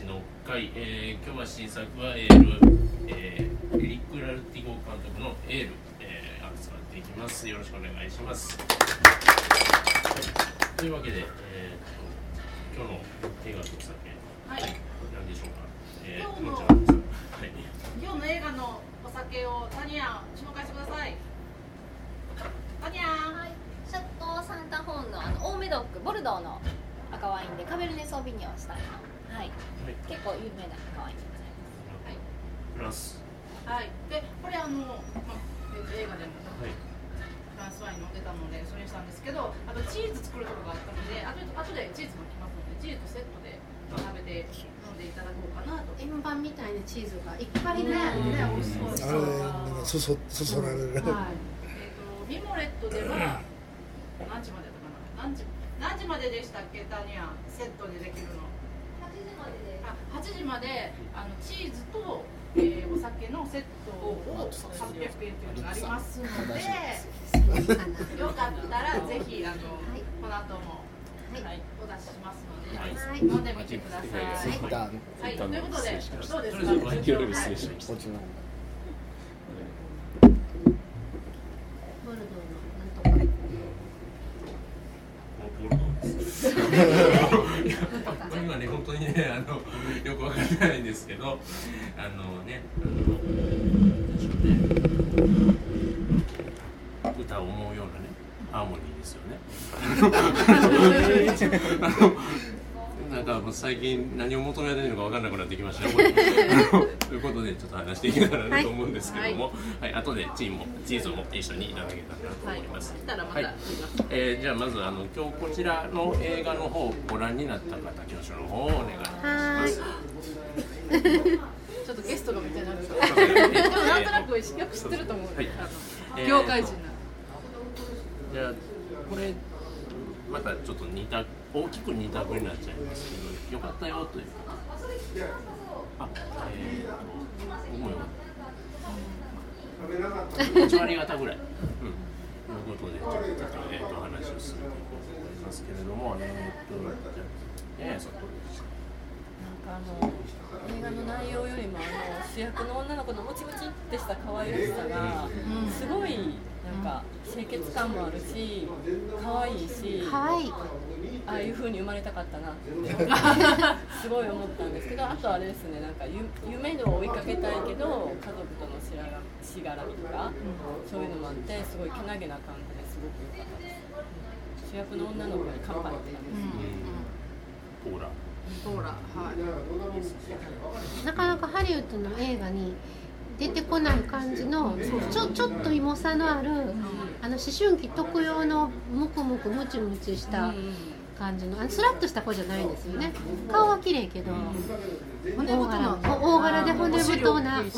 っている人たちの会、えー、今日は新作はエール、えー、エリック・ラルティゴ監督のエール、えー、扱っていきます。よろしくお願いします。というわけで、えー、今日の映画とお酒はい。何でしょうか、えー、今日のはい。今日の映画のお酒をタニアン紹介してください。タニアンはい、シャットーサンタホーンのあのオーメドックボルドーの赤ワインでカベルネソービニョンをした。いの、はい、はい。結構有名な赤ワインでございます。フランス。はい。でこれあの、まえっと映画でもはい。フランスワイン飲んでたのでそれにしたんですけどあとチーズ作るとこがあったのであと後でチーズも来ますのでチーズとセットで食べて飲んでいただこうかなと。円盤みたいなチーズがいっぱいね、ね美味しそう。あれなんかそそそそられる、はい。えー、とミモレットでは何時までだったかな？何時何時まででしたっけタニア？ンセットでできるの8時までであ8時まであのチーズと、えーお酒のセットを800円というのがありますのでよかったらぜひあの、この後も、はい、お出ししますので、はい。飲んでみてください。はい、ということで、どうですか？とりあえずワインより失礼しましたボルドーのなんとか今ね本当にねあのよくわからないんですけどあのねあの歌を思うようなねハーモニーですよね。あ のなんかもう最近何を求められるのか分からなくなってきましたね。ということでちょっと話していけたらなと思うんですけども、はい、後でチームもチーズも一緒にいただけたらなとはい、思います。はい。えーじゃあまずあの今日こちらの映画の方をご覧になった方挙手の方をお願いします。ちょっとゲストが見てなくて、えでもなんとなくよく知ってると思う。はい。あの業界人な。じゃあこれまたちょっと似た大きく似た句になっちゃいますけどよかったよというか。あえーと僕もよかった1割方ぐらい、うん、ということでちょっと、えー、と話を進めていこうと思いますけれどもえー、とじゃあややさん。どうであの映画の内容よりもあの主役の女の子のムチムチってした可愛らしさがすごいなんか清潔感もあるし可愛いし可愛い。ああいう風に生まれたかったなって。すごい思ったんですけどあとあれですねなんかゆ夢を追いかけたいけど家族とのしらがしがらみとかそういうのもあってすごいけなげな感じですごく良かったです。主役の女の子に乾杯って感じです。ほらほら、はい。なかなかハリウッドの映画に出てこない感じのちょちょっと芋さのあるあの思春期特有のムクムクムチムチした感じのあのスラッとした子じゃないんですよね。顔は綺麗けど大柄。大柄で骨太な、うん、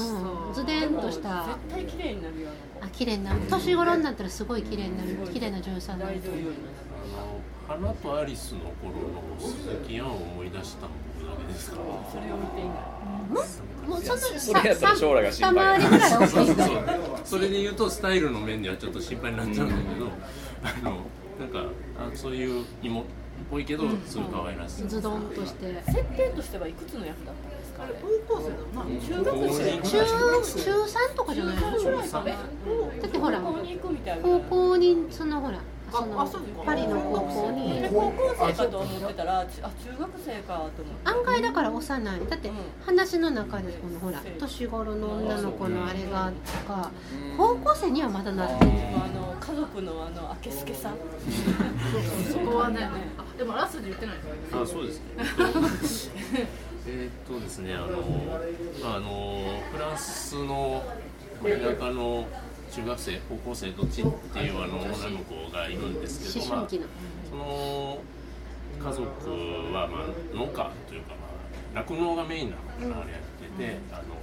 ズデンとした。絶対綺麗になるよ。あ綺麗になる。年頃になったらすごい綺麗になる。綺麗な女優さんになる。と思うあの花とアリスの頃の鈴木杏を思い出しただけですか？それを見ていない。もうそのそれやったら将来が心配二回りぐらい大きいそうそれで言うとスタイルの面ではちょっと心配になっちゃうんだけど、あのなんかあそういう芋っぽいけどすごい可愛らしい、ズドンとして。設定としてはいくつの役だったんですか？あれ高校生だな。中学生中中三とかじゃないの？だってほら高校に行くみたいな。高校にそのほらそのあそうか。パリの高校に。で高校生かと思ってたらあ中学生かと思って案外だから幼い。だってうん。話の中でこのほら年頃の女の子のあれがとか高校生にはまだなって。るあの家族のあのあけすけさん。そこはね。あ、でもラストで言ってないですよ。あそうですね。えーっとですねあのあのフランスの田舎の中学生高校生どっちっていうあの女の子がいるんですけど、思春期の。その家族は、まあ、農家というか、まあ、酪農がメインなのかな、あれやってて、あの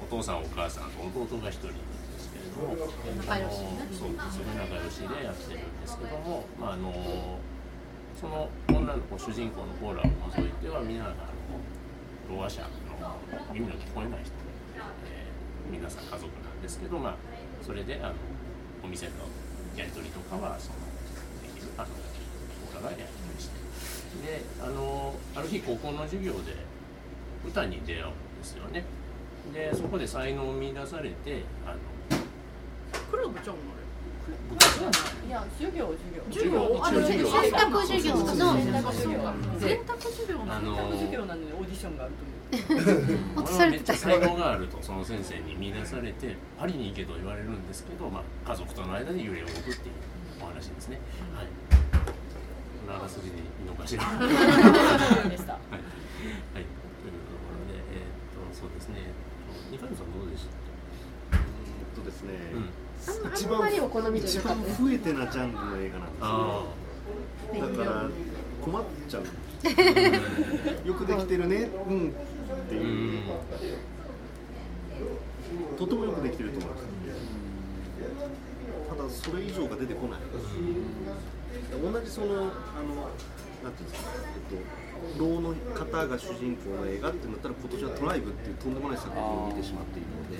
お父さんお母さんと弟が一人いるんですけれども仲良しねあのそうすごい仲良しでやって。るんですけども、まあ、あのその女の子主人公のコーラを除いては皆あのろう者の耳の聞こえない人で、えー皆さん家族なんですけど、まあ、それであのお店のやり取りとかはそのできるあのコーからやりましてであのある日高校の授業で歌に出会うんですよね。でそこで才能を見出されてあのクラブちゃうのいや授業授授業あ授業。選択授業。の選択授業。選択授業なの選択授業なのにオーディションがあるという落と俺はめっちされてたゃ才能があるとその先生に見出されてパリに行けと言われるんですけど、まあ、家族との間に揺れ動くっていうお話ですねはいこんなあらすじでいいのかしらはい、はい、というところでえーっとそうですね。二階堂さんどうでした？とですね、うん。一あんまりお好みじ一番増えてなジャンルの映画なんあですよ。だから困っちゃう。よくできてるね。うんっていういう、とてもよくできてると思います。ただそれ以上が出てこない。同じそのあのなんていうんですか。えっと老の方が主人公の映画ってなったら今年は「トライブ」っていうとんでもない作品を見てしまっているので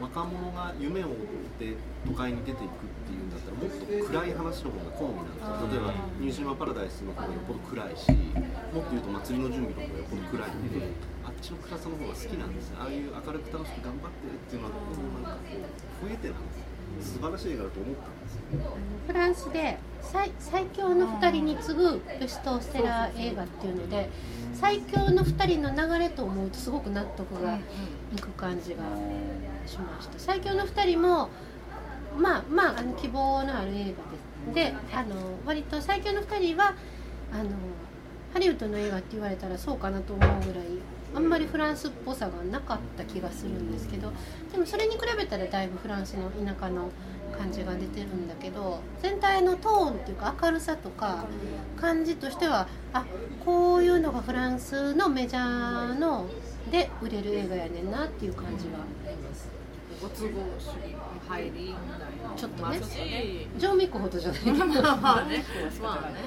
若者が夢を追って都会に出ていくっていうんだったらもっと暗い話の方が好みなんですよ。例えば「ニュージーマンパラダイス」の方がよっぽど暗いしもっと言うと「祭りの準備」の方がよっぽど暗いんであっちの暗さの方が好きなんですねああいう明るく楽しく頑張ってるっていうのはなんかこう増えてなんです素晴らしい映画だと思ったんですよ。フランスで最最強の2人に次ぐベストセラー映画っていうので最強の2人の流れと思うとすごく納得がいく感じがしました。最強の2人もまあまああの希望のある映画です。であの割と最強の2人はあのハリウッドの映画って言われたらそうかなと思うぐらいあんまりフランスっぽさがなかった気がするんですけどでもそれに比べたらだいぶフランスの田舎の感じが出てるんだけど全体のトーンっていうか明るさとか感じとしてはあこういうのがフランスのメジャーので売れる映画やねんなっていう感じがご都合主義入りみたいな。ちょっとね。まあし。ジョーミックほどじゃない。け どまあまあね。まあね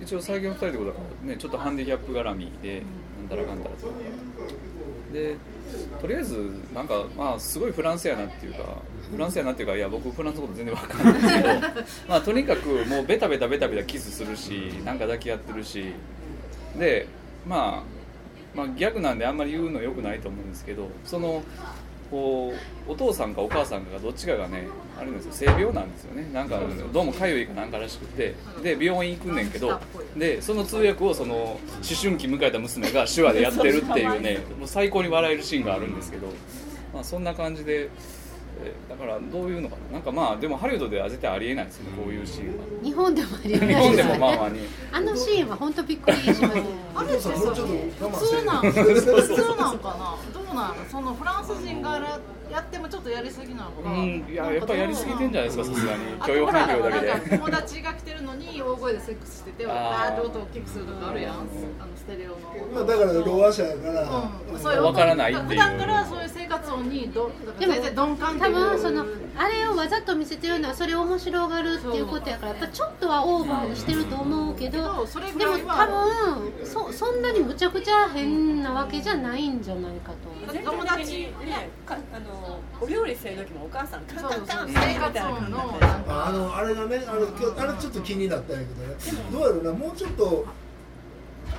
一応最強の2人ってことだからねちょっとハンディキャップ絡みでなんたらかんたらとでとりあえずなんかまあすごいフランスやなっていうかフランスやなっていうかいや僕フランスのこと全然わかんないんですけど まあとにかくもうベタベタベタベタキスするしなんか抱き合ってるしでまあまあギャグなんであんまり言うのよくないと思うんですけどそのこうお父さんかお母さんかがどっちかがねあれなんですよ性病なんですよね。なんかどうもかゆいかなんからしくて。で病院行くんねんけどでその通訳をその思春期迎えた娘が手話でやってるっていうねもう最高に笑えるシーンがあるんですけど、まあ、そんな感じで。えだからどういうのかな。なんかまあでもハリウッドでは絶対ありえないですよねこういうシーンは。日本でもありえない。日本でもまあまあね。あのシーンは本当びっくりしました あれってさもうちょっと我慢普通なん普通なんかな。どうなのそのフランス人がやってもちょっとやりすぎなのか、うんいややっぱりやりすぎてんじゃないですかさすがに。あ許容範囲量だけで。なんか友達が来てるのに大声でセックスしててあー。バーって音を大きくするとかあるやん。あのステレオまあの。だからロワ社やから、うん、そういう音わからないっていう。普段からそういう生活音にどでも全然鈍感って多いう。分そのあれをわざと見せてるのはそれを面白がるっていうことやからやっぱちょっとはオーバーにしてると思うけどそれぐでも多分そそんなにむちゃくちゃ変なわけじゃないんじゃないかと。全体的にねかあのお料理してる時もお母さんカンカンカンそうそう生活音のなんかああのあれがねあれ今日あれちょっと気になったんやけどねどうやろうなもうちょっと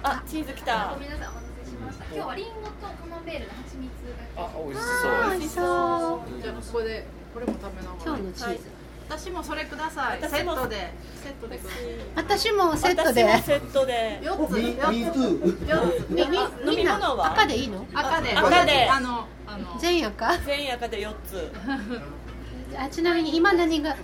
あチーズきたごめんなさいお待たせしました今日はリンゴとカマンベールの蜂蜜があ美味しあー美味しそう。じゃあここでこれも食べながら。今日のチーズ、私もそれください。セットで。セットで。私もセットで。私もセットで。4つ。ミミ4ートゥーつ。みん飲み物は？な赤でいいの？赤で。赤で。あのあの。全員赤？全員赤で4つ。あちなみに今何が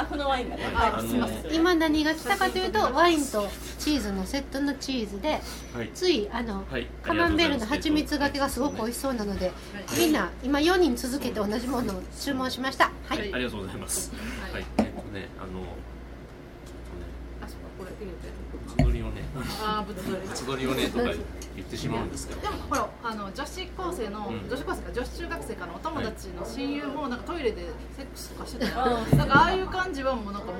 あこのワインがね。あはい。のすいません。今何が来たかというとワインとチーズのセットのチーズではい。ついあの、はい。カマンベールの蜂蜜がけがすごく美味しそうなのでみんな今4人続けて同じものを注文しました。はい、はい。ありがとうございます。ははい。い、えっとね、あの、あそうかこれけ入れてる。つぶりをね。ああぶつぶり。つぶりをねとか言ってしまうんですけど。でもほらあの女子高生の、うん。女子高生か女子中学生かのお友達の親友もなんかトイレでセックスとかしてたらなんかああいう感じはもうなんかも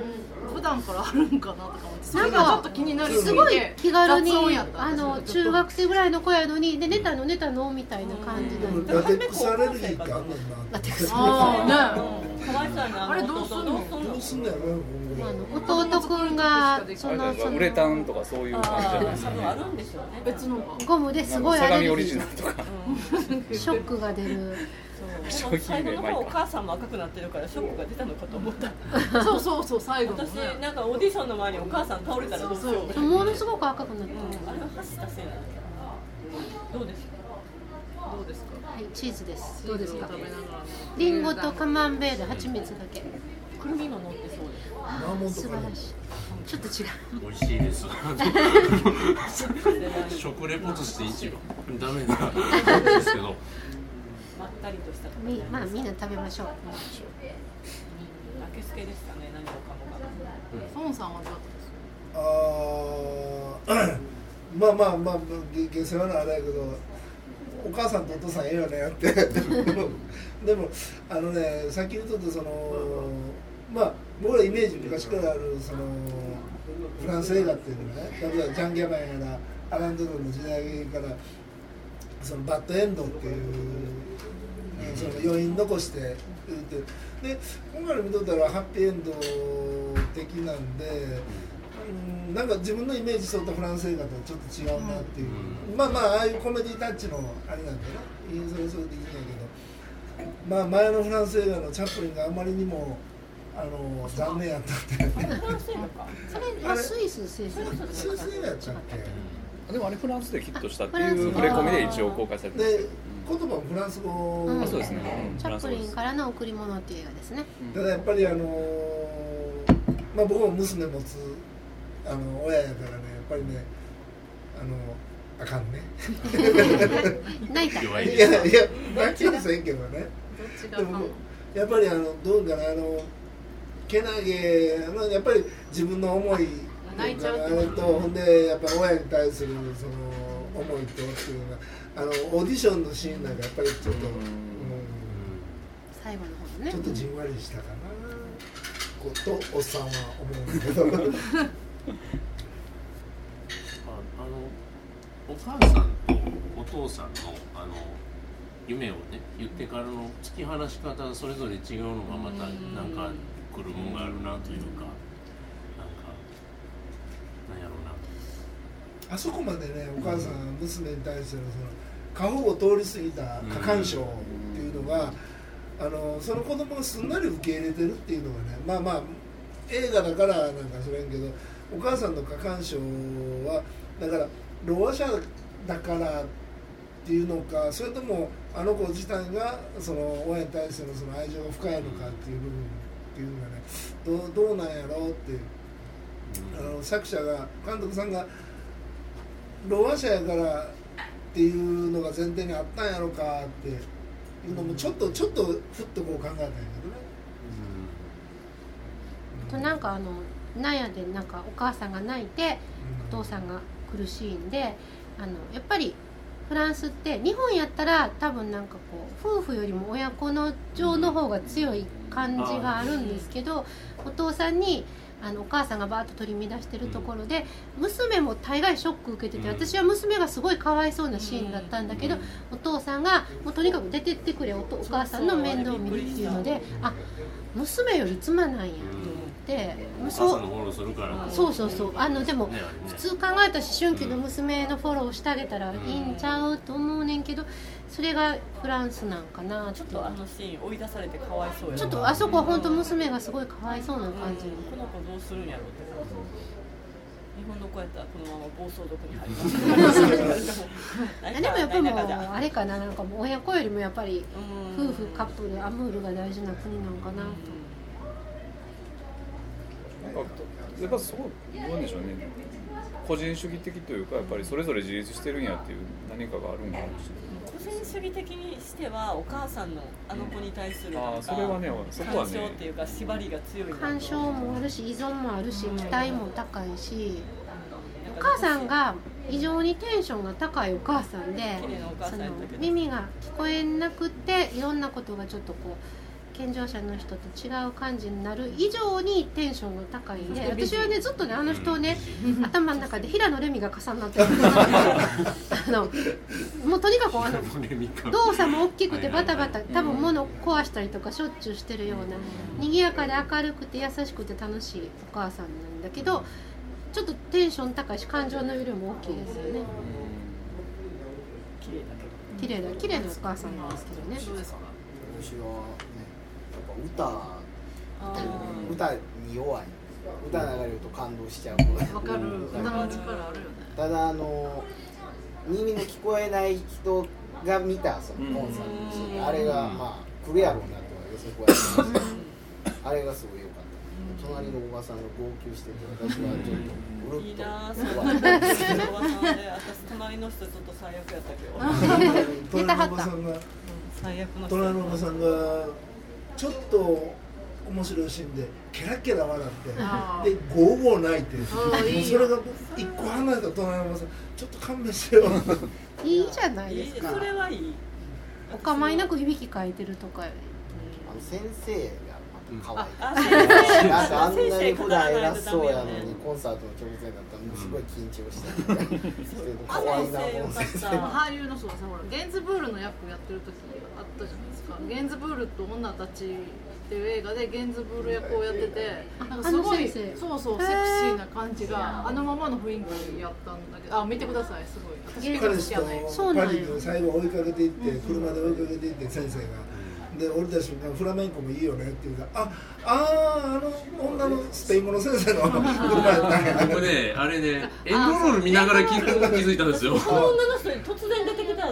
う普段からあるんかなとか思ってそれがちょっと気になりすごいて気軽にあの中学生ぐらいの子やのにで寝たの寝たのみたいな感じなのラテックスアレルギーってあんねんなラテックスああねかわいそうやな。あれどうすんの？どうすんのどう弟くんがそのそのウレタンとかそういう感じじゃない？ですかねるんでしょうね。別のが。ゴムですごいアレルギ相模オリジナルーとか。ショックが出る。そう。最後の方お母さんも赤くなってるからショックが出たのかと思った。そうそうそう最後の私ねなんかオーディションの前にお母さん倒れたらどうしようみたいなものすごく赤くなってますあれは走ったせいなんだけどどうですか？どうですか？はいチーズです。どうですか？リンゴとカマンベール蜂蜜だけ。くるみも乗ってそうですマーモンとかねちょっと違う美味しいです食レポとして一番ダメなんですけどまったりとしたみまあみんな食べましょう。ラケスケでしたね何もかもが孫さんはど。うですあまあまあまあげ下世話なあれやけどお母さんとお父さんええよねって。でもあのねさっき言うとってそのまあ僕らイメージ昔からあるそのフランス映画っていうのね例えばジャン・ギャバンやらアラン・ドロンの時代からそのバッドエンドっていう、ねその余韻残してで今回の見とったらハッピーエンド的なんで。うんなんか自分のイメージしとったフランス映画とはちょっと違うなっていう、うん。まあまあああいうコメディタッチのあれなんだよなそれそれでいいんやけど。まあ前のフランス映画のチャップリンがあまりにもあの残念やったって。フランス映画かそれはスイススイスやったっでもあれフランスでヒットしたっていう触れ込みで一応公開されてでど言葉もフランス語、うん。あそうですね。チャップリンからの贈り物っていう映画ですね。ただやっぱりあのまあ僕も娘持つあの親やからねやっぱりねあのあかんね。泣いた。弱いい。やいや泣きませんけどね。どっちがでもやっぱりあのどうかなあのけなげあのやっぱり自分の思い泣いちゃうと。ほんでやっぱ親に対するその思いとっていうのがあのオーディションのシーンなんかやっぱりちょっと、うん。最後の方のね。ちょっとじんわりしたかなことおっさんは思うんだけど。ああのお母さんとお父さんのあの夢をね言ってからの突き放し方がそれぞれ違うのがまたなんか来るもんがあるなというかなんかなんやろうな。あそこまでねお母さん娘に対してのその過保護を通り過ぎた過干渉っていうのが、あのその子供がすんなり受け入れてるっていうのがねまあまあ映画だからなんかそれんけどお母さんの過干渉はだからろう者だからっていうのかそれともあの子自体がその親に対してのその愛情が深いのかっていう部分っていうのがね。どうどうなんやろうって。いう。あの作者が監督さんがろう者やからっていうのが前提にあったんやろかって。いうのもちょっとちょっとふっとこう考えたんやけどね。となんかあの納屋でなんかお母さんが泣いてお父さんが苦しいんであのやっぱりフランスって日本やったら多分なんかこう夫婦よりも親子の情の方が強い感じがあるんですけどお父さんにあのお母さんがバーッと取り乱してるところで娘も大概ショック受けててうん。私は娘がすごいかわいそうなシーンだったんだけどうん。お父さんがもうとにかく出てってくれお父お母さんの面倒を見るっていうのであ娘より妻なんやとておそう母さんのフォローするからそうそうそう。あのでも普通考えたら思春期の娘のフォローしてあげたらいいんちゃうと思うねんけどそれがフランスなんかなちょっとあのシーン追い出されてかわいそうやな。ちょっとあそこは本当娘がすごいかわいそうな感じこの子どうするんやろうって感じ。日本の子やったらこのまま暴走族に入ります。あでもやっぱりもうあれかな。なんかもう親子よりもやっぱりうん。夫婦カップルアムールが大事な国なんかなとやっぱそうどうなんでしょうね。個人主義的というかやっぱりそれぞれ自立してるんやっていう何かがあるんかもし個人主義的にしてはお母さんのあの子に対するなんかあーそれはねそこはね。干渉っていうか縛りが強いなと。干渉もあるし依存もあるし期待も高いしお母さんが異常にテンションが高いお母さんで綺麗なお母さそのんやったけど。耳が聞こえなくていろんなことがちょっとこう健常者の人と違う感じになる以上にテンションが高いんで私はねずっとねあの人をね頭の中で平野レミが重なってる あのもうとにかくあの動作も大きくてバタバタはい多分物壊したりとかしょっちゅうしてるような賑やかで明るくて優しくて楽しいお母さんなんだけどちょっとテンション高いし感情の揺れも大きいですよね。綺麗だ綺麗だ綺麗なお母さんなんですけどねぱ歌歌に弱い。歌流れると感動しちゃう。わかる。うん歌の力あるよね。ただあの耳の聞こえない人が見たそのコンサートあれがまあ来るやろうなとは予測はしてましたあれがすごい良かった。隣のおばさんが号泣してて私はちょっとうるっと。いいなぁそおばさんで私隣の人ちょっと最悪やったけど。隣のおばさんが。最悪の人。隣のおばさんがちょっと面白いシーンでケラケラ笑あってでゴーゴー泣いてそれが一個離れた隣のさんちょっと勘弁してよ。いいじゃないですか。それはいい。お構いなくいびきかいてるとかあの先生がまた可愛いなんかあんなに普段偉とそうやのにコンサートの直前だったらすごい緊張してる。可愛いなこの先生俳優の人がさほらゲンズブールの役やってる時あったじゃないですか。ゲンズブールと女たちっていう映画でゲンズブール役をやっててなんかすごいそうそうセクシーな感じがあのままの雰囲気やったんだけど。あ見てくださいすごい。私結構パリに最後追いかけていって車で追いかけていって先生が。で降りた瞬間フラメンコもいいよねって言うからああーあの女のスペイン語の先生の車やったんや僕ねあれねエンドロール見ながら気気づいたんですよ。女の人に突然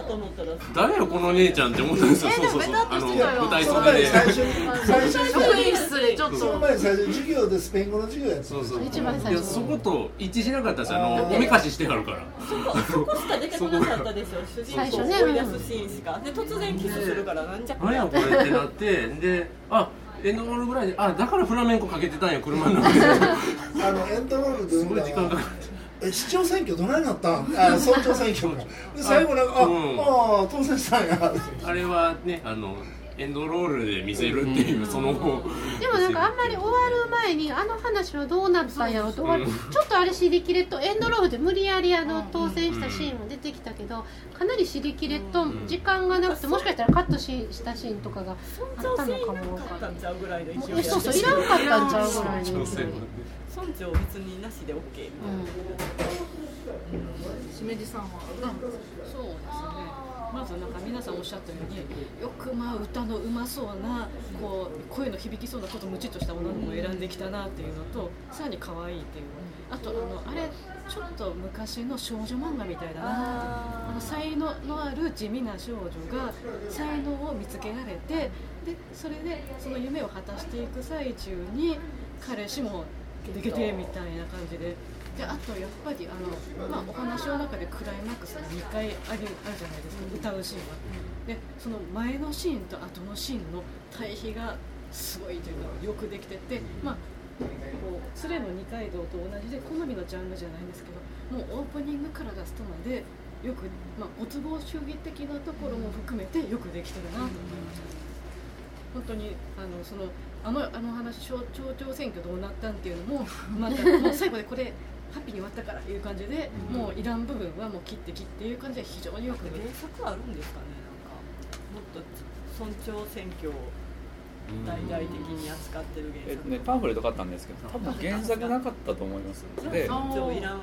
と思ったら。誰よこの姉ちゃんって思ったんですよ。えそうそうそう。あのしてたよ。舞台袖で。最初に。最初に職員室でちょっそのと。前に最初に授業でスペイン語の授業やっそうそう。一番最初。いやそこと一致しなかったんですよあのおめかししてあるから。そこそこしか出てこなかったでしょ主人公を追い出すシーンしか。で突然キスするからなんじゃこ何れやこれってなってであエンドロールぐらいであだからフラメンコかけてたんや車の中で。あのエンドロールですごい時間かかっえ市長選挙どないなった？ん あ村長選挙かで最後なんかああ当選したんや。あれはねあのエンドロールで見せるっていうその後でもなんかあんまり終わる前にあの話はどうなったんやろと終わるちょっとあれ尻切れとエンドロールで無理やりあの当選したシーンも出てきたけどかなり尻切れと時間がなくてもしかしたらカットししたシーンとかがあったのかもわかんない。かったんちゃうぐらいの勢いえそうそういらんかったんちゃうぐらいの村長別になしで OK みたいな、しめじさんはそうですねまずなんか皆さんおっしゃったようによくまあ歌のうまそうなこう声の響きそうなことムチっとした女の子を選んできたなっていうのとさらに可愛いっていう。あとあのあれちょっと昔の少女漫画みたいだなあの才能のある地味な少女が才能を見つけられてでそれでその夢を果たしていく最中に彼氏もできてみたいな感じで。であとやっぱりあの、まあ、お話の中でクライマックスが2回あるあるじゃないですか歌うシーンは。でその前のシーンと後のシーンの対比がすごいというかよくできてて、まあ、こうスレの二階堂と同じで好みのジャンルじゃないんですけどもうオープニングからラストまでよく、まあ、ご都合主義的なところも含めてよくできてるなと思いました。本当にあのそのあのあの話町町長選挙どうなったんっていうのもまたもう最後でこれハッピーに終わったからいう感じで、もういらん部分はもう切って切っていう感じで非常によく原作あるんですかねなんか。もっと村長選挙を大々的に扱ってる原作。えっとね、パンフレット買ったんですけど多分原作なかったと思います。で村長いらん。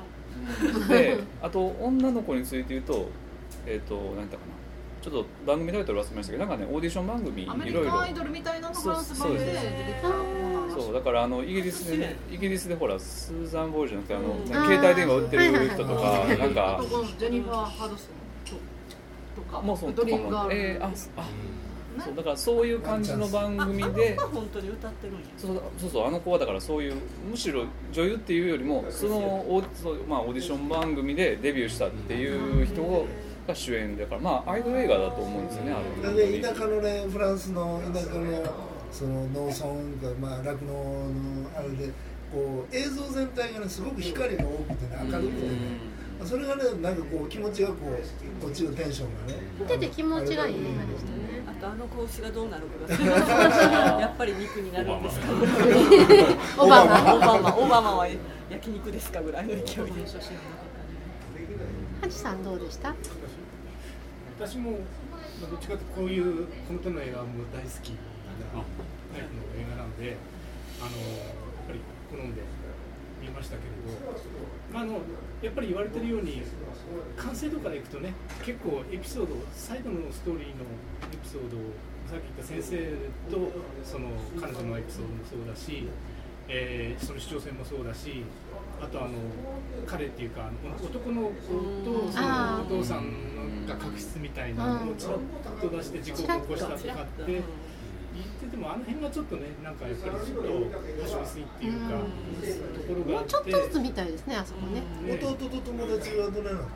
であと女の子について言うとえっ、と何やったかなちょっと番組タイトル忘れましたけどなんかねオーディション番組いろいろ。カンアイドルみたいなのフランス版で出てきたそうだからあのイギリスでねイギリスでほらスーザン・ボールじゃなくてあの、うん携帯電話売ってる人とかなんか。ジェニファー・ハドソンととかもうそうドリームガール、えー、あすあねそうだからそういう感じの番組で本当に歌ってるんや。そうそうそうあの子はだからそういうむしろ女優っていうよりもそのオー,そう、まあ、オーディション番組でデビューしたっていう人が主演だからまあアイドル映画だと思うんですよねあれで田舎のねフランスの田舎のその農村かまあ酪農のあれでこう映像全体がねすごく光が多くてね明るくてね、それがねなんかこう気持ちがこうこっちのテンションがね見てて気持ちがいい映画でしたね。あとあの子牛がどうなるかが やっぱり肉になるんですか？オバマ。オバマ。オバマは焼肉ですかぐらいの勢いで。ハチさんどうでした？私もまどっちかというとこういうこの手の映画も大好きなタイプの映画なのであのやっぱり好んで見ましたけれど、まあ、のやっぱり言われてるように完成度からいくとね結構エピソード最後のストーリーのエピソードをさっき言った先生とその彼女のエピソードもそうだし、えーその視聴線もそうだしあとあの彼っていうか男の子とそのお父さんが確執みたいなのをちらっと出して事故を起こしたとかって言っててもあの辺がちょっとねなんかやっぱりちょっとはしょりすぎっていうかところがあってもうちょっとずつ見たいですねあそこね弟と友達はどれなのか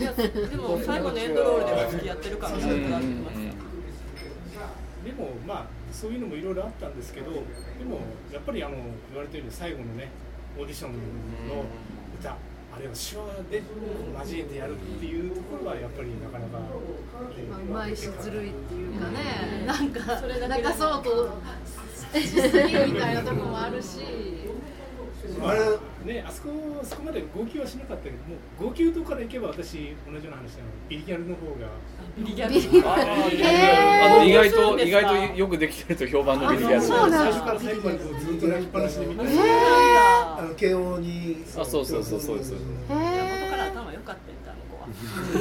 いやでも最後のエンドロールでは付き合ってるからそういうのがってましたでもまあそういうのもいろいろあったんですけどでもやっぱりあの言われてるように最後のねオーディションの歌あれを手話で交えてやるっていうところはやっぱりなかなかまあうまいしずるいっていうかね、なんかそれだけで。中そうとしすぎるみたいなところもあるし。あれねあそこそこまで号泣はしなかったけどもう号泣とからいけば私同じような話なのビリギャルの方が。ビリギャル。あの意外と意外とよくできてると評判のビリギャル。そうなんだ。最初から最後までこうずっと泣きっぱなしで見てあの慶応にあそうそうそうそうです。へ元からえ頭良かったんだあの子はっ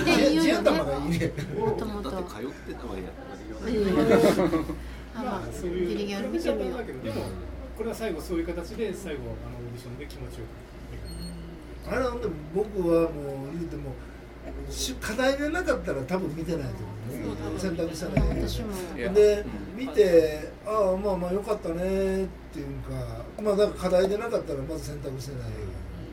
ていう地よね頭がいいねもともとだって通ってたわけまあそういうビリギャル見てみよう。だけどでもこれは最後そういう形で最後あのオーディションで気持ちよく。あれはでも僕はもう言うてもし課題がなかったら多分見てないと思うね。選択したらいいで見てああまあまあよかったねっていうかまあだから課題でなかったらまず選択してない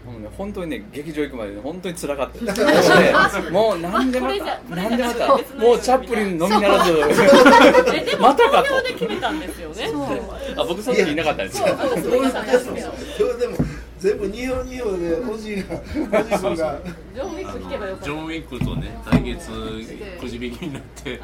もうね本当にね劇場行くまでね本当に辛かったです。もうねもうなんでまたこれじゃなんでまたもうチャップリンのみならず。またかとで決めたんですよね。そう。あ僕その時いなかったんです。よ全部2票2票でおじいがおじい君が。ジョン・ウィック聞けばよかった。ジョン・ウィックとね対決くじ引きになって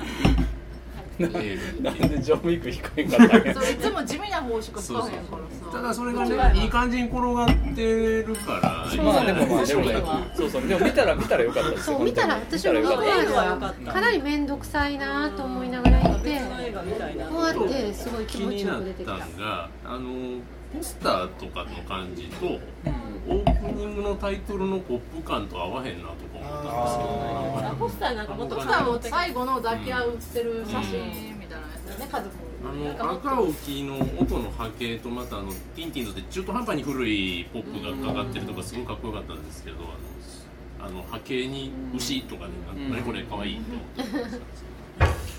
なんでジョン・ウィック引かへんかったんやそういつも地味な方しか使わへんからさ。ただそれがねいい感じに転がってるからまあでもまあでもね。そうそう。でも見たら見たらよかったですよ。そう見たら私も見たらよかなり面倒くさいなと思いながら行って別の映画みたいな。終わってすごい気気持ちよく出てきた。んがあのポスターとかの感じとオープニングのタイトルのポップ感と合わへんなとか思ったんですけど。なんかポスターなんかもっとも最後の抱き合うってる写真みたいなやつだよね家族あの赤沖の音の波形とまたあのティンティンズって中途半端に古いポップがかかってるとかすごいかっこよかったんですけどあのあの波形に牛とかね、うん何これ可愛いって思って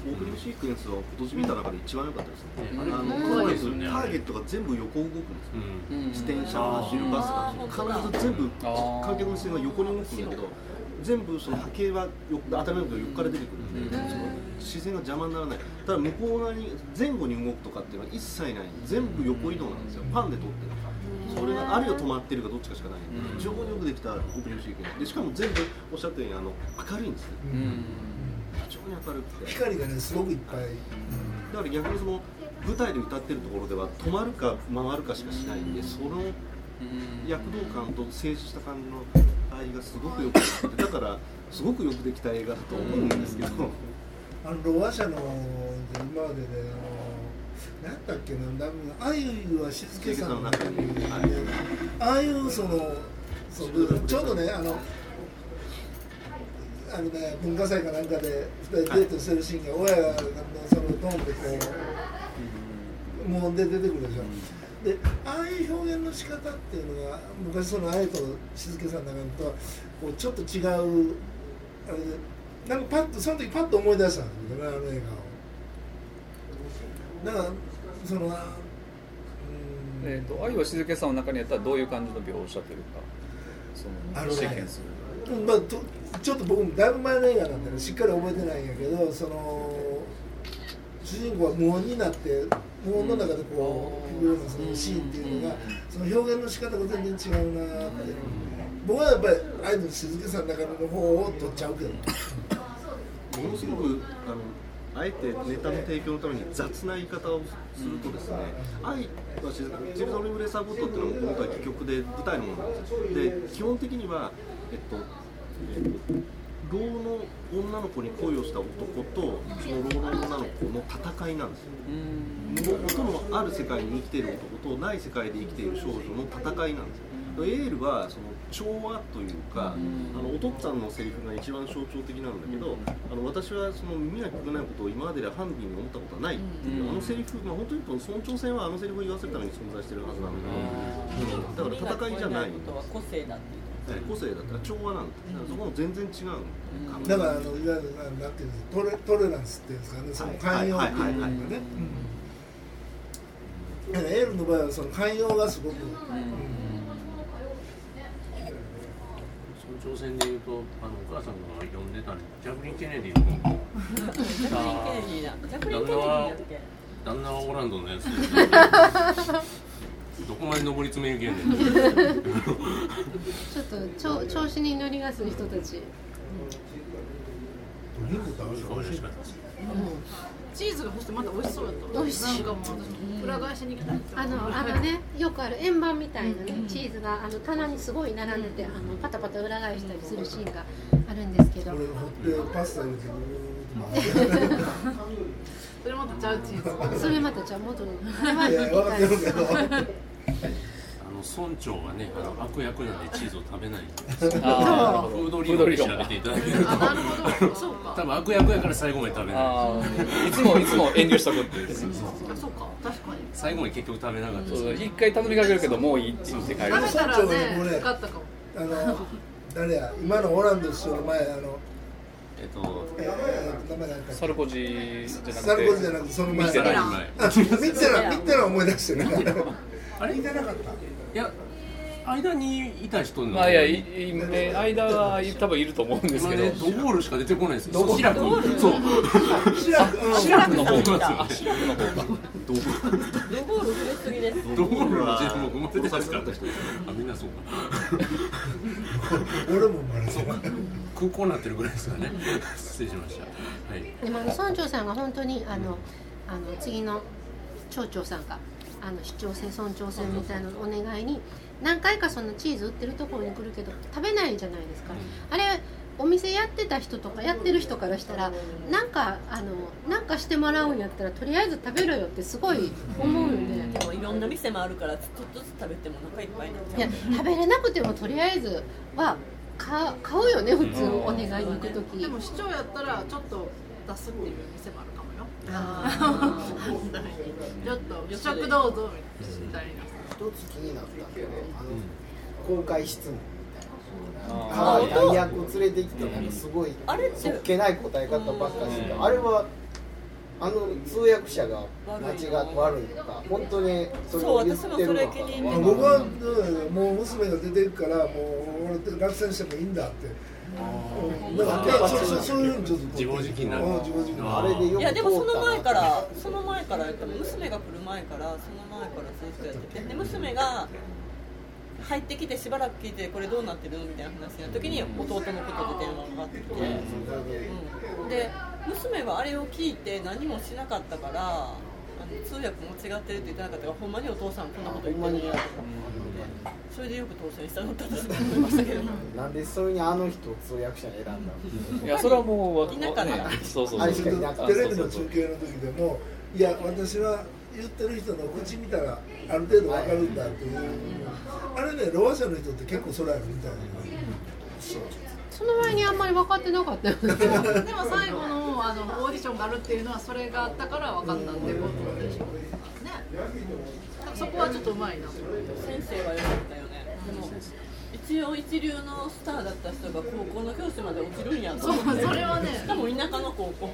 オープニングシークエンスは今年見た中で一番良かったですね、うん。あのうんターゲットが全部横動くんです自転車が走るバスが。必ず全部観客の視線が横に動くんだけど全部その波形はよ当たり前だけど横から出てくるんで、視線が邪魔にならない。ただ向こう側に前後に動くとかっていうのは一切ない。全部横移動なんですよ。パンで撮ってるそれがあるいは止まってるかどっちかしかない。非常によくできたオープニングシークエンス。でしかも全部おっしゃったようにあの明るいんですねうん。非常に明るくて。光がねすごくいっぱい。だから逆にその舞台で歌ってるところでは止まるか回るかしかしないんでその躍動感と静止した感じの愛がすごくよくできてだからすごくよくできた映画だと思うんですけど、あのロワ社の今までであの何だっけな多分あゆは静けさんの中に。ああいうそのそのちょうどねあのあのね文化祭かなんかで2人デートしてるシーンが親がそのドンでこう無音で出てくるでしょ。でああいう表現の仕方っていうのが昔そのあゆと静けさんの中とはこうちょっと違うあれでなんかパッとその時パッと思い出したんですよねあの映画を。だからそのえー、と愛は静けさの中にやったらどういう感じの描写というかそあのねのシーケンスまあ、とちょっと僕もだいぶ前の映画なんでねしっかり覚えてないんやけどその主人公は無音になって無音の中でこうフィグのそのシーンっていうのがその表現の仕方が全然違うなって。僕はやっぱり愛の静けさの中の方を取っちゃうけど。ものすごくあのあえてネタの提供のために雑な言い方をするとですね「愛は静か」ジェルザ・オリブレーサーボットっていうのは今回戯曲で舞台のものなんですよ。で基本的にはえっと、えっと老の女の子に恋をした男とその老の女の子の戦いなんですよ。元のある世界に生きている男とない世界で生きている少女の戦いなんですよ。エールはその調和というか、あのお父っつぁんのセリフが一番象徴的なんだけど、あの私はその耳が聞こえないことを今まででハンディに思ったことはないっていう、あのセリフ、まあ、本当に言うと尊重性はあのセリフを言わせるために存在してるはずなんだけど、だから戦いじゃない。ことは個性だっていう個性だったら調和なんだ、だからそこも全然違う、だからあのいわゆるなんていうんですかトレトレランスっていうんですかねその寛容っていうのがね。だからエールの場合はその寛容がすごく、挑戦でいうとあのお母さん。が読ん。でたジャクリン・ケネディの本ジャクリン・ケネディだジャクリン・ケネディだっけ旦那はオランドのやつどこまで上り詰めるけんねん。ちょっと調調子に乗りがする人たち。チーズがそしてまた美味しそうだった。美味しい。なんかもう裏返しに来たあのあのねよくある円盤みたいなね、チーズがあの棚にすごい並んでて、あのパタパタ裏返したりするシーンがあるんですけど。これ掘ってパスタ入れてそれまたちゃう。チーズそれまたじゃあ元のあの村長はねあの悪役なんでチーズを食べないあー。フード理論で調べていただけると。あなるほど。そうか。多分悪役やから最後まで食べない。あーいつもいつも遠慮しとくっていう。あそうか。確かに。最後に結局食べなかったそう一回頼みかけるけどもういいって言って。帰る食べたら村長ねもねよかったかも。あの誰や今のオランド首相の前あのえっとサルコジじゃなくて。サルコジじゃなくて。その前ミッテラミッテラン。ミッテラン思い出してねあれ？見てなかった。いや間にいた人の。まあいやいいね間は多分いると思うんですけど、今ねドボールしか出てこないですよ。シラク。そう。シラクの方がシラクの方がドボール触れすぎですドボールの自分も生まれてますから。あみんなそうか。俺も生まれてない空港になってるぐらいですからね。失礼しました。はい。でもあの村長さんが本当にあのあの次の町長さんがあの市長選村長選みたいなのお願いに何回かそのチーズ売ってるところに来るけど食べないじゃないですか、あれお店やってた人とかやってる人からしたらなんかあのなんかしてもらうんやったらとりあえず食べろよってすごい思うんで。でもいろんな店もあるからちょっとずつ食べてもお腹いっぱいになっちゃいや食べれなくてもとりあえずは買買うよね普通お願いに行く時。でも市長やったらちょっと出すっていう店もあるちょっと試食どうぞみたいな。一つ気になったけどあの公開質問みたいなあ可愛い大役連れてきてなんかすごいそっけない答え方ばっかりしてあれはあの通訳者が間違って悪いのか本当にそれを言ってるのかそう私もそれ気に入って僕は、うんもう娘が出てるからもう俺落選してもいいんだってうんだからねそうそうそういうふうにちょっと自暴自棄になる。うん自暴自棄になる。あれでよくいやでもその前からその前からやった娘が来る前からその前からずっとやってて。で娘が入ってきてしばらく聞いてこれどうなってるの？みたいな話になった時に弟のことで電話がかかってきて、うん、で娘はあれを聞いて何もしなかったから通訳も違ってるって言ってなかったからほんまにお父さんこんなこと言ってるんやとかそれでよく当選したのって思いましたけど。なんでそれにあの人を通訳者に選んだの？いやそれはもうわいなかったねそうそうテレビの中継の時でもいや私は言ってる人の口見たらある程度わかるんだっていう、あれねろう者の人って結構それあるみたいな。その前にあんまり分かってなかったよね。でもでも最後のあのオーディションがあるっていうのはそれがあったから分かったってことでしょうね。そこはちょっとうまいな先生は良かったよね。でも一応一流のスターだった人が高校の教師まで落ちちるんやと。そう思ってそれはね。しかも田舎の高校。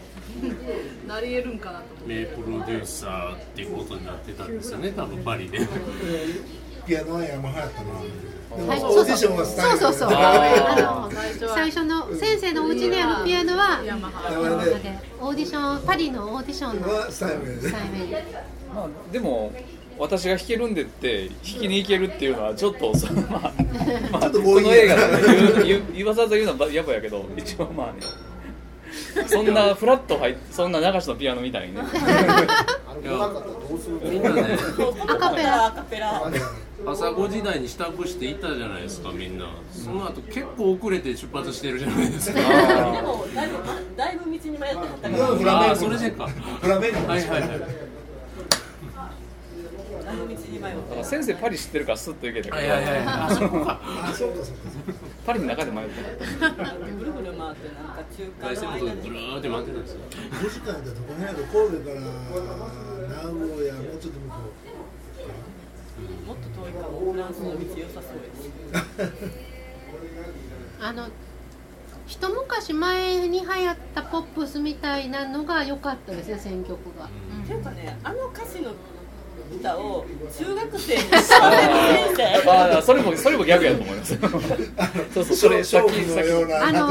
なり得るんかなと思って。名プロデューサーっていうことになってたんですよね多分パリで ピアノはヤマハやったな。はいオーディションはスタイルそうそうそう。ああの最初の先生のお家にあるピアノはヤマハででオーディションパリのオーディションのはスタイル。やでまあでも私が弾けるんでって弾きに行けるっていうのはちょっとそのまあ、まあ、この映画で言う言わざず言うのはやばやけど一応まあねそんなフラット入ってそんな流しのピアノみたいに。ね アカペラアカペラ朝5時台に支度して行ったじゃないですかみんな。その後結構遅れて出発してるじゃないですか。でもだいぶだいぶ道に迷ってはった。からああそれでか。フラメンコ。はいはいはい。だいぶ道に迷っだかてら先生パリ知ってるからスッと行けたパリの中で迷ってなか。ったぐるぐる回ってなんか。中凱旋間の間に門とぐるーって回ってたんですよ。5時間やったらどこにある神戸から名古屋もうちょっと向こもっと遠いかも。フランスの道良さそうやしあの一昔前に流行ったポップスみたいなのが良かったですね選曲が、っていうかねあの歌詞の歌を中学生に歌わせる先生ああそれもそれもギャグやと思います。そうそうそれさっきさっき。のような。あの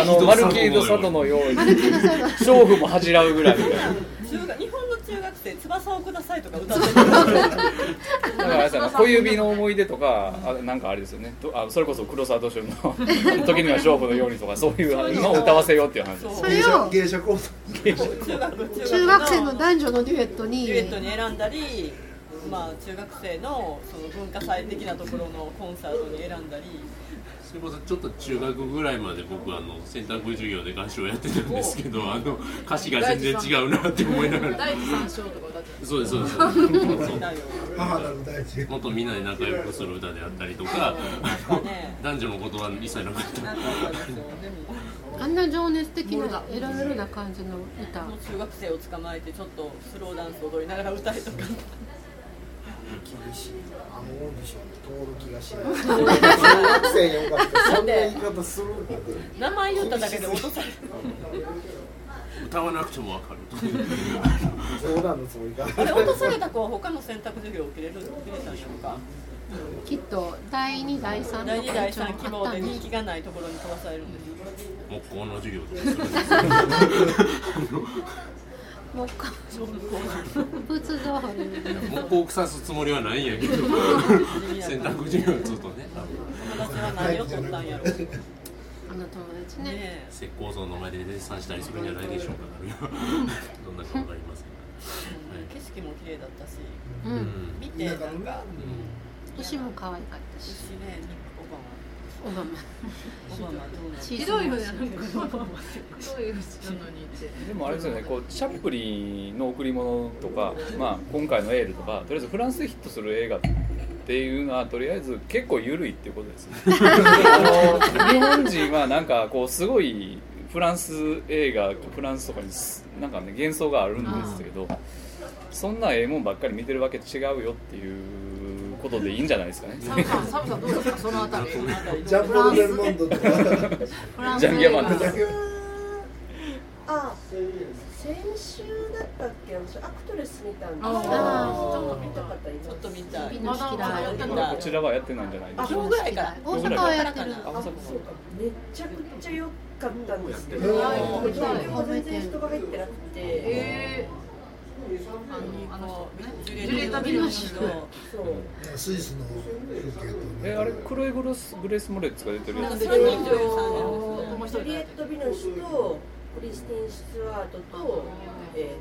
あのマルキード佐渡のように。娼婦も恥じらうぐらい。みたいな中学日本の中学生翼をくださいとか歌ってるだからさ小指の思い出とかあなんかあれですよねとあそれこそ黒沢敏夫の「時には勝負のように」とかそういうのを歌わせようっていう話ですそれを芸者コース中学生の男女のデュエットにデュエットに選んだりまあ中学生のその文化祭的なところのコンサートに選んだりそれこそちょっと中学ぐらいまで僕あの選択授業で合唱やってたんですけどあの歌詞が全然違うなって思いながら第一三章とか歌ってそうですそうですそうです。そう母なる大地もっとみんなで仲良くする歌であったりとか。男女のことは一切なかった。あんな情熱的ないろいろな感じの歌。中学生を捕まえてちょっとスローダンス踊りながら歌えとか厳しいあのオーディション通る気がしない中学生よかったそんな言い方する名前言っただけで落とされる歌わなくてもわかる冗談のつもりかあれ落とされた子は他の選択授業を受けれる受けれたんやろかきっと第2第3第2第とか3希望で人気がないところに飛ばされるんです木工の授業とかするんですよもうか仏像木工を腐すつもりはないんやけど。選択授業ずっとね。友達は何を取ったんやろあの友達ね。ね石膏像の前で絶賛したりするんじゃないでしょうかどんなかわかりません。が、景色も綺麗だったし。ううん。ん見てなんか。牛も可愛かったし。牛ねオバマ。ひどいよねでもあれですよねこうチャップリンの贈り物とか、まあ、今回のエールとかとりあえずフランスでヒットする映画っていうのはとりあえず結構緩いっていうことです 日本人はなんかこうすごいフランス映画フランスとかにすなんかね幻想があるんですけどそんなええもんばっかり見てるわけ違うよっていうことでいいんじゃないですかね。サムさんサムさんどうですか？そのあたり。ジャンポル・モンドとか。フランス。ジャンギャマンあ先週だったっけ？私アクトレス見たんですあー。ちょっと見た方い。ちょっと見たい。まだまだやってまだないこちらはやってないんじゃないですか？今日ぐらいか。ら大阪はやってる。あそうか。そうかめちゃくちゃ良かったんですけど、全然人が入ってなくて、えあのジュジュリエット・ビノシュそう。スイスの風景とえあれクロエグロスグレース・モレッツが出てるやつ。それに女優さんジュリエット・ビノシュとクリスティン・スチュワートと,、え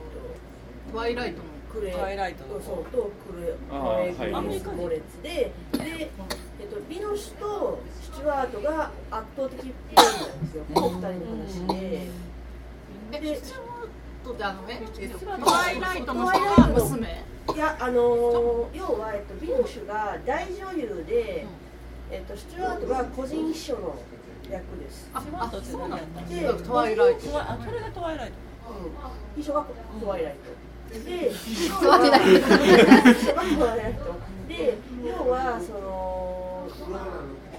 ー、トワイライトのとクレトワイライトのそうとクレあークレはいグリス・モレッツでで、えっとビノシュとスチュワートが圧倒的プレイなんですよこの二人の話で。トってあのえトワイライトの娘。いやあのー要は、えっと、ビノシュが大女優で、えっと、スチュワートが個人秘書の役です。ああそうなんだ。でト。ワイライト。あそれがトワイライト。うん、秘書がトワイライト。で、トワイライト秘書がトワイライト。で、要はその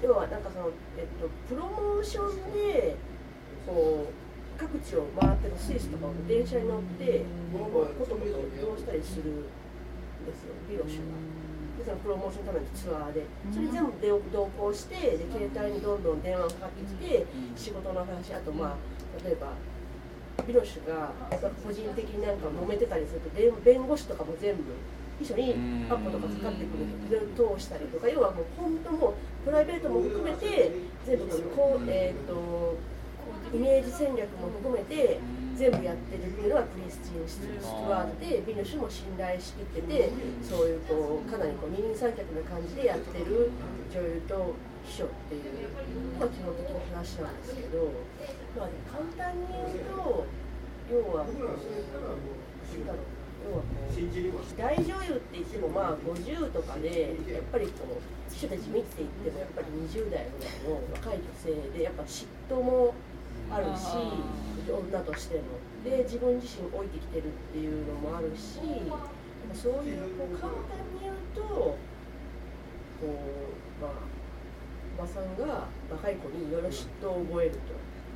要はなんかそのえっとプロモーションで地を回ってるスイスとかを電車に乗ってこうコトコト移動したりするんですよビロシュが。でそのプロモーションのためのツアーで。それ全部で同行してで携帯にどんどん電話がかかってきて仕事の話あとまあ例えばビロシュが個人的になんか揉めてたりすると弁弁護士とかも全部一緒にアポとかかかってくる。通したりとか。要はもう本当もうプライベートも含めて全部こう、えー、とイメージ戦略も含めて全部やってるっていうのがクリスティン・スチュワートでビノシュも信頼しきっててそういうこうかなりこう二人三脚な感じでやってる女優と秘書っていうのが基本的な話なんですけど、まあ、簡単に言うと要はこうなんだろう要はこう大女優って言ってもまあ50とかでやっぱりこう秘書たち見ていってもやっぱり20代ぐらいの若い女性でやっぱ嫉妬もあるし女としての。で自分自身置いてきてるっていうのもあるしそういうこう簡単に言うとこうまあおばさんが若い子にいろいろ嫉妬を覚えると。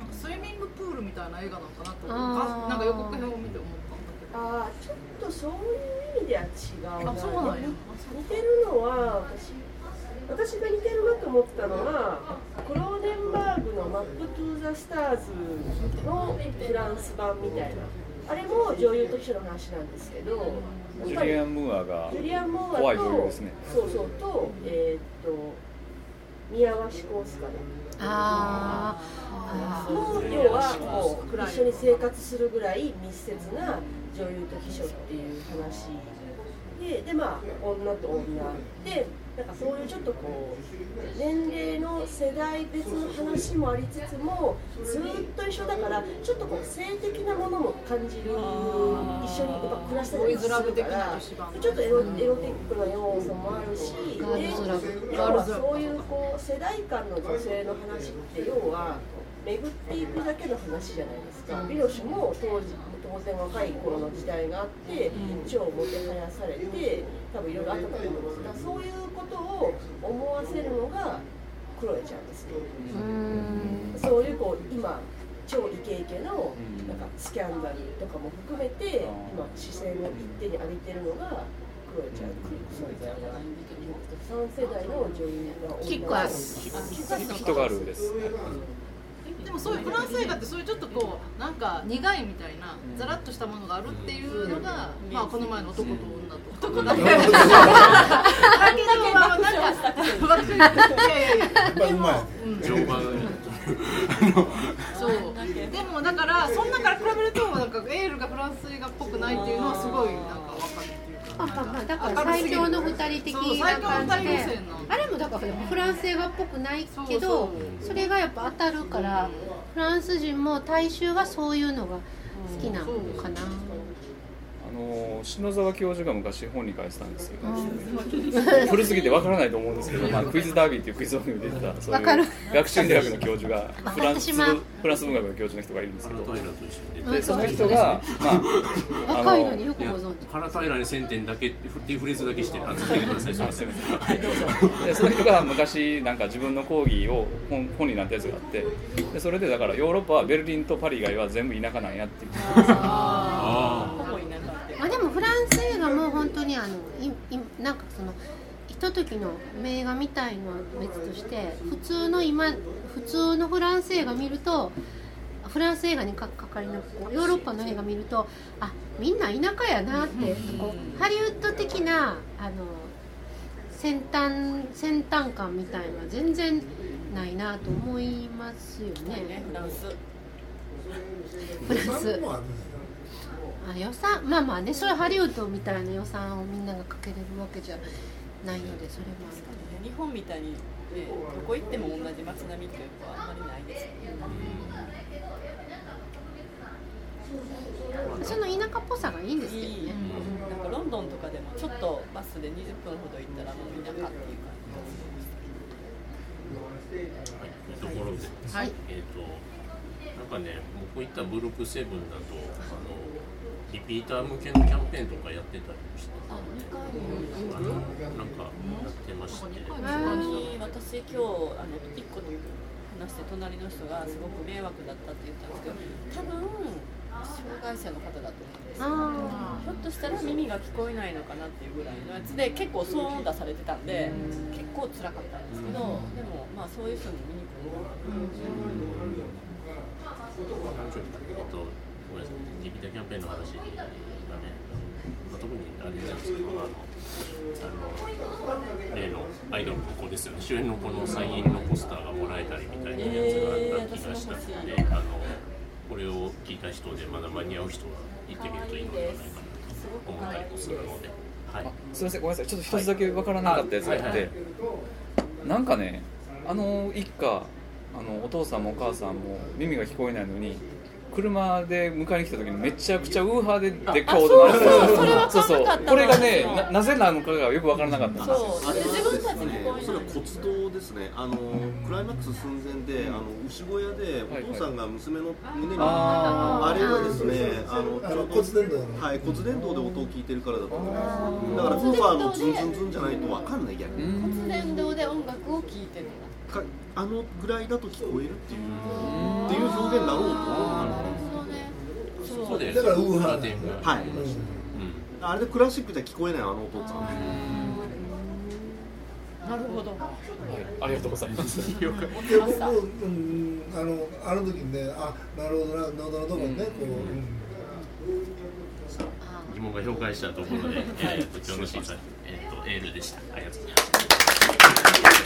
なんかスイミングプールみたいな映画なのかなとなんか予告編を見て思ったんだけど。ああちょっとそういう意味では違うな。あそうなんや。似てるのは私私が似てるなと思ったのはクローネンバーグの「マップ・トゥ・ザ・スターズ」のフランス版みたいな。あれも女優と一緒の話なんですけどジュリアン・ムーアがジュリアン・ムーアと怖い女優ですね。そうそうとえーっと宮鷲コースかなあの要はこう一緒に生活するぐらい密接な女優と秘書っていう話ででまあ女と女でなんかそういうちょっとこう年齢の世代別の話もありつつもずっと一緒だからちょっとこう性的なものも感じる一緒にやっぱ暮らしたりするからちょっとエロエロティックな要素もあるし要はそういうこう世代間の女性の話って要は巡っていくだけの話じゃないですか。ビロシュも当時当然若い頃の時代があって超もてはやされて多分いろいろあったと思うんですがそういうことを思わせるのがクロエちゃんですよ。そういうこう今超イケイケのなんかスキャンダルとかも含めて今視線を一手に浴びてるのがクロエちゃん。クリスマス3世代の女優がキックアス人があるですでもそういうフランス映画ってそういうちょっとこうなんか苦いみたいなザラッとしたものがあるっていうのが、まあこの前の男と女と男だけ。だけ。どまあなんかいやいやいや。でも情報そう。でもだからそんなから比べるとなんかエールがフランス映画っぽくないっていうのはすごいなんか分かるっていうか。まあまあだから最強の二人的な感じであれもだからフランス映画っぽくないけどそれがやっぱ当たるからフランス人も大衆はそういうのが好きなのかな。あの篠沢教授が昔本に書いてたんですけど古すぎてわからないと思うんですけど、まあ、クイズダービーっていうクイズ番組に出てたそういう学習大学の教授がフランスフランス文学の教授の人がいるんですけどでその人が、まあ、若いの原平に1000点だけっていうフレーズだけしてでその人が昔なんか自分の講義を本本になったやつがあってでそれでだからヨーロッパはベルリンとパリ以外は全部田舎なんやってでもフランス映画も本当にあのいいなんかそのひとときの名画みたいのは別として普通の今普通のフランス映画見るとフランス映画にかかかりなくこうヨーロッパの映画見るとあみんな田舎やなってこうハリウッド的なあの先端先端感みたいのは全然ないなと思いますよね。フランス。フランスあ予算まあまあねそれハリウッドみたいな予算をみんながかけれるわけじゃないのでそれもある。けど日本みたいに、ね、どこ行っても同じ街並みっていうのはあんまりないですよね。その田舎っぽさがいいんですけどね。なんかロンドンとかでもちょっとバスで20分ほど行ったらもう田舎っていう感はい、ところで、はい、えっ、となんかね僕行ったブルクセブンだとあのリピーター向けのキャンペーンとかやってたりもして、あのなんかやってまして、じ。に私今日あの一個の話して隣の人がすごく迷惑だったって言ったんですけど多分障害者の方だと思うんですよひょっとしたら耳が聞こえないのかなっていうぐらいのやつで結構騒音出されてたんで結構辛かったんですけどでもまあそういう人に見に来るえっと、ごめんな、リピーターキャンペーンの話がね、まあ、特にあれなんですけど、あの、あの例のアイドルの子ですよね、主演の子のサインのポスターがもらえたりみたいなやつがあった気がしたので、あのこれを聞いた人でまだ間に合う人は行ってみるといいのではないかなと思ったりもするので。はい、すみません。ごめんなさい。ちょっと一つだけわからなかったやつがあって、はいはい。なんかねあの一家あのお父さんもお母さんも耳が聞こえないのに車で迎えに来た時にめちゃくちゃウーハーででっかい音鳴らしてあそうそうそれ分かんなかったそうそうこれがねななぜなのかがよくわからなかったんですよ。そう。で自分たちに聞こえないそれは骨董ですね。あのクライマックス寸前であの牛小屋でお父さんが娘の胸に、あれがですねあのあの骨伝導の。はい骨伝導で音を聞いてるからだと思います。だからウーファーのズンズンズンじゃないとわかんない逆に。骨伝導で音楽を聴いてるかあのぐらいだと聞こえるっていうっていう表現だろうと思う。なるほどねそこでだからウーハー点がはい。うん。うんあれでクラシックじゃ聞こえないあのお父さん。なるほど。ありがとうございます。で僕も、うん、あのあの時にねあなるほどな喉のとこにねこう、うん。疑問が評価したところで、えー、と今日の審査、えー、とエールでした。ありがとうございます。